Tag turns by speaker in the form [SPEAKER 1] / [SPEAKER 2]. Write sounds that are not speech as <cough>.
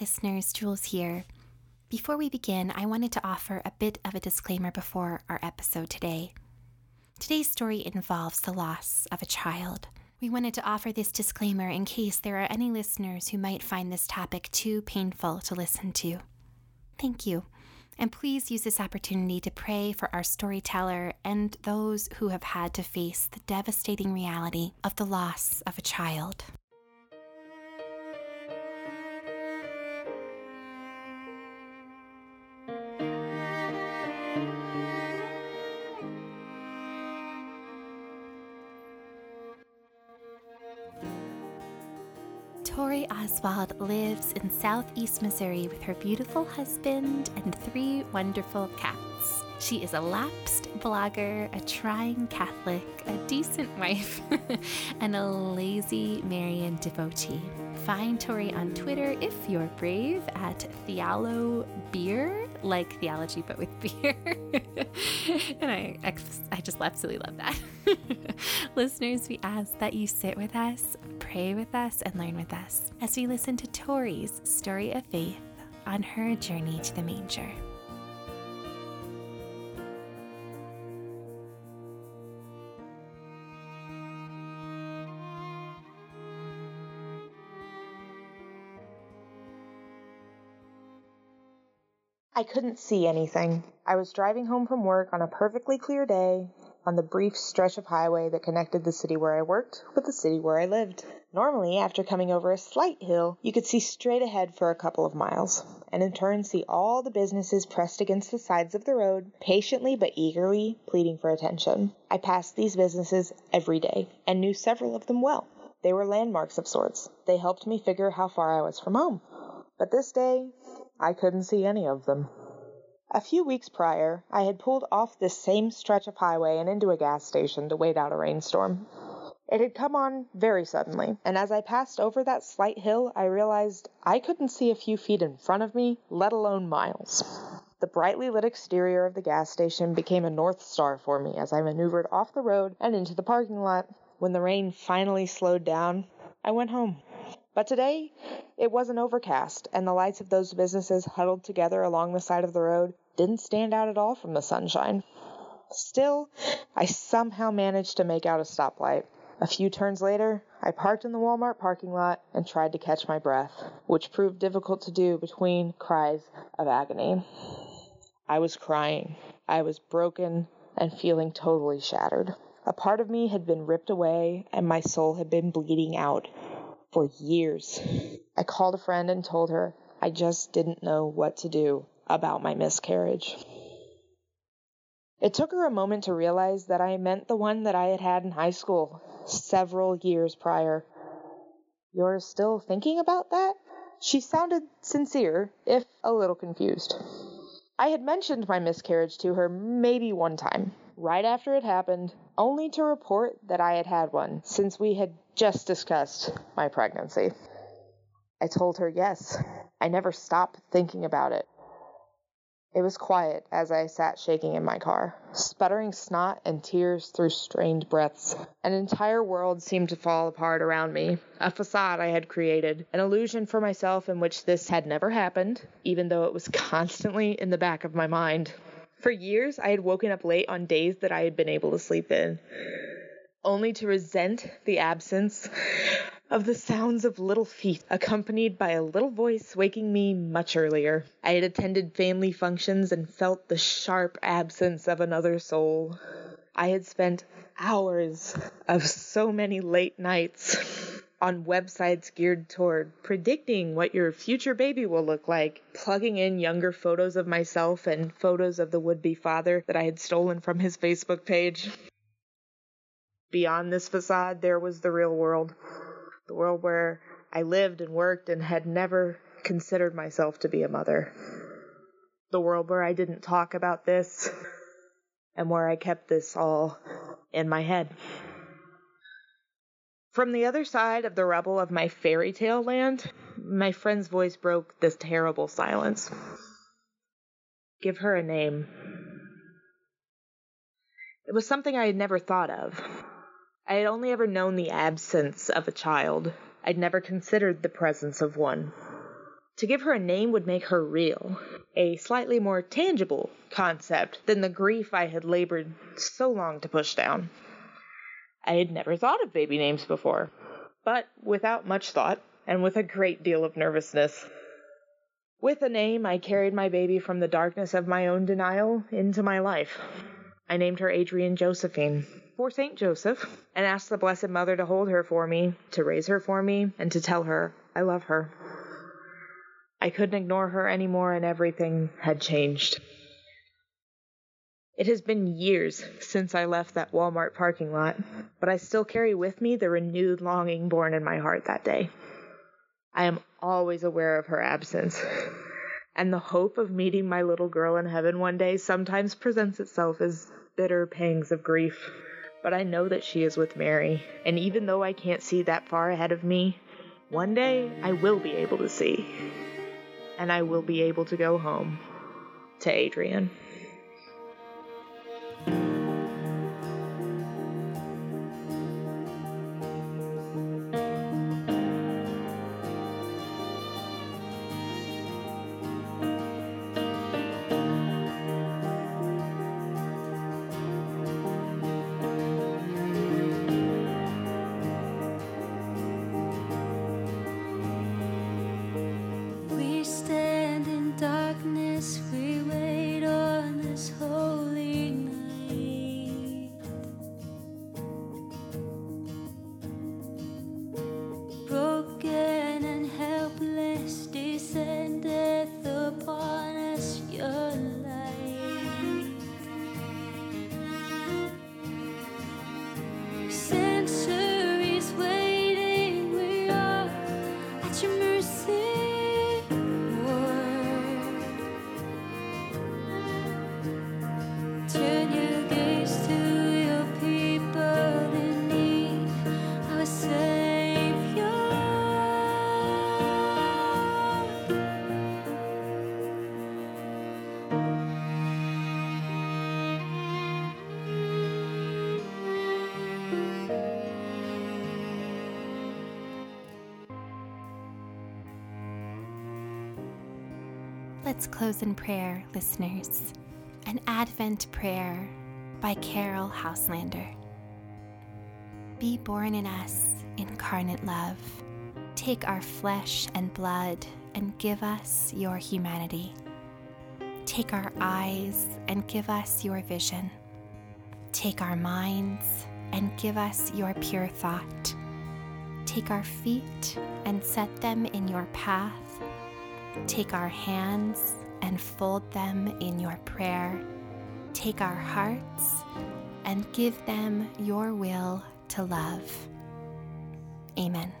[SPEAKER 1] Listeners, Jules here. Before we begin, I wanted to offer a bit of a disclaimer before our episode today. Today's story involves the loss of a child. We wanted to offer this disclaimer in case there are any listeners who might find this topic too painful to listen to. Thank you. And please use this opportunity to pray for our storyteller and those who have had to face the devastating reality of the loss of a child. Tori Oswald lives in southeast Missouri with her beautiful husband and three wonderful cats. She is a lapsed blogger, a trying Catholic, a decent <laughs> wife, and a lazy Marian devotee. Find Tori on Twitter if you're brave at Thealo Beer, like theology but with beer. <laughs> and I, I just absolutely love that. <laughs> Listeners, we ask that you sit with us, pray with us, and learn with us as we listen to Tori's story of faith on her journey to the manger.
[SPEAKER 2] I couldn't see anything. I was driving home from work on a perfectly clear day on the brief stretch of highway that connected the city where I worked with the city where I lived. Normally, after coming over a slight hill, you could see straight ahead for a couple of miles, and in turn see all the businesses pressed against the sides of the road, patiently but eagerly pleading for attention. I passed these businesses every day and knew several of them well. They were landmarks of sorts. They helped me figure how far I was from home. But this day, I couldn't see any of them. A few weeks prior, I had pulled off this same stretch of highway and into a gas station to wait out a rainstorm. It had come on very suddenly, and as I passed over that slight hill, I realized I couldn't see a few feet in front of me, let alone miles. The brightly lit exterior of the gas station became a north star for me as I maneuvered off the road and into the parking lot. When the rain finally slowed down, I went home. But today, it wasn't overcast, and the lights of those businesses huddled together along the side of the road didn't stand out at all from the sunshine. Still, I somehow managed to make out a stoplight. A few turns later, I parked in the Walmart parking lot and tried to catch my breath, which proved difficult to do between cries of agony. I was crying. I was broken and feeling totally shattered. A part of me had been ripped away, and my soul had been bleeding out for years. I called a friend and told her I just didn't know what to do about my miscarriage. It took her a moment to realize that I meant the one that I had had in high school several years prior. You're still thinking about that? She sounded sincere, if a little confused. I had mentioned my miscarriage to her maybe one time, right after it happened, only to report that I had had one, since we had just discussed my pregnancy. I told her yes. I never stopped thinking about it. It was quiet as I sat shaking in my car, sputtering snot and tears through strained breaths. An entire world seemed to fall apart around me, a facade I had created, an illusion for myself in which this had never happened, even though it was <laughs> constantly in the back of my mind. For years, I had woken up late on days that I had been able to sleep in, only to resent the absence of the sounds of little feet, accompanied by a little voice waking me much earlier. I had attended family functions and felt the sharp absence of another soul. I had spent hours of so many late nights on websites geared toward predicting what your future baby will look like, plugging in younger photos of myself and photos of the would be father that I had stolen from his Facebook page. Beyond this facade, there was the real world the world where I lived and worked and had never considered myself to be a mother. The world where I didn't talk about this and where I kept this all in my head. From the other side of the rubble of my fairy tale land, my friend's voice broke this terrible silence. Give her a name. It was something I had never thought of. I had only ever known the absence of a child. I'd never considered the presence of one. To give her a name would make her real, a slightly more tangible concept than the grief I had labored so long to push down. I had never thought of baby names before, but without much thought and with a great deal of nervousness. With a name, I carried my baby from the darkness of my own denial into my life. I named her Adrienne Josephine, for St. Joseph, and asked the Blessed Mother to hold her for me, to raise her for me, and to tell her I love her. I couldn't ignore her anymore, and everything had changed. It has been years since I left that Walmart parking lot, but I still carry with me the renewed longing born in my heart that day. I am always aware of her absence. And the hope of meeting my little girl in heaven one day sometimes presents itself as bitter pangs of grief. But I know that she is with Mary, and even though I can't see that far ahead of me, one day I will be able to see. And I will be able to go home to Adrienne.
[SPEAKER 1] Let's close in prayer, listeners. An Advent prayer by Caryll Houselander. Be born in us, incarnate love. Take our flesh and blood and give us your humanity. Take our eyes and give us your vision. Take our minds and give us your pure thought. Take our feet and set them in your path Take our hands and fold them in your prayer. Take our hearts and give them your will to love. Amen.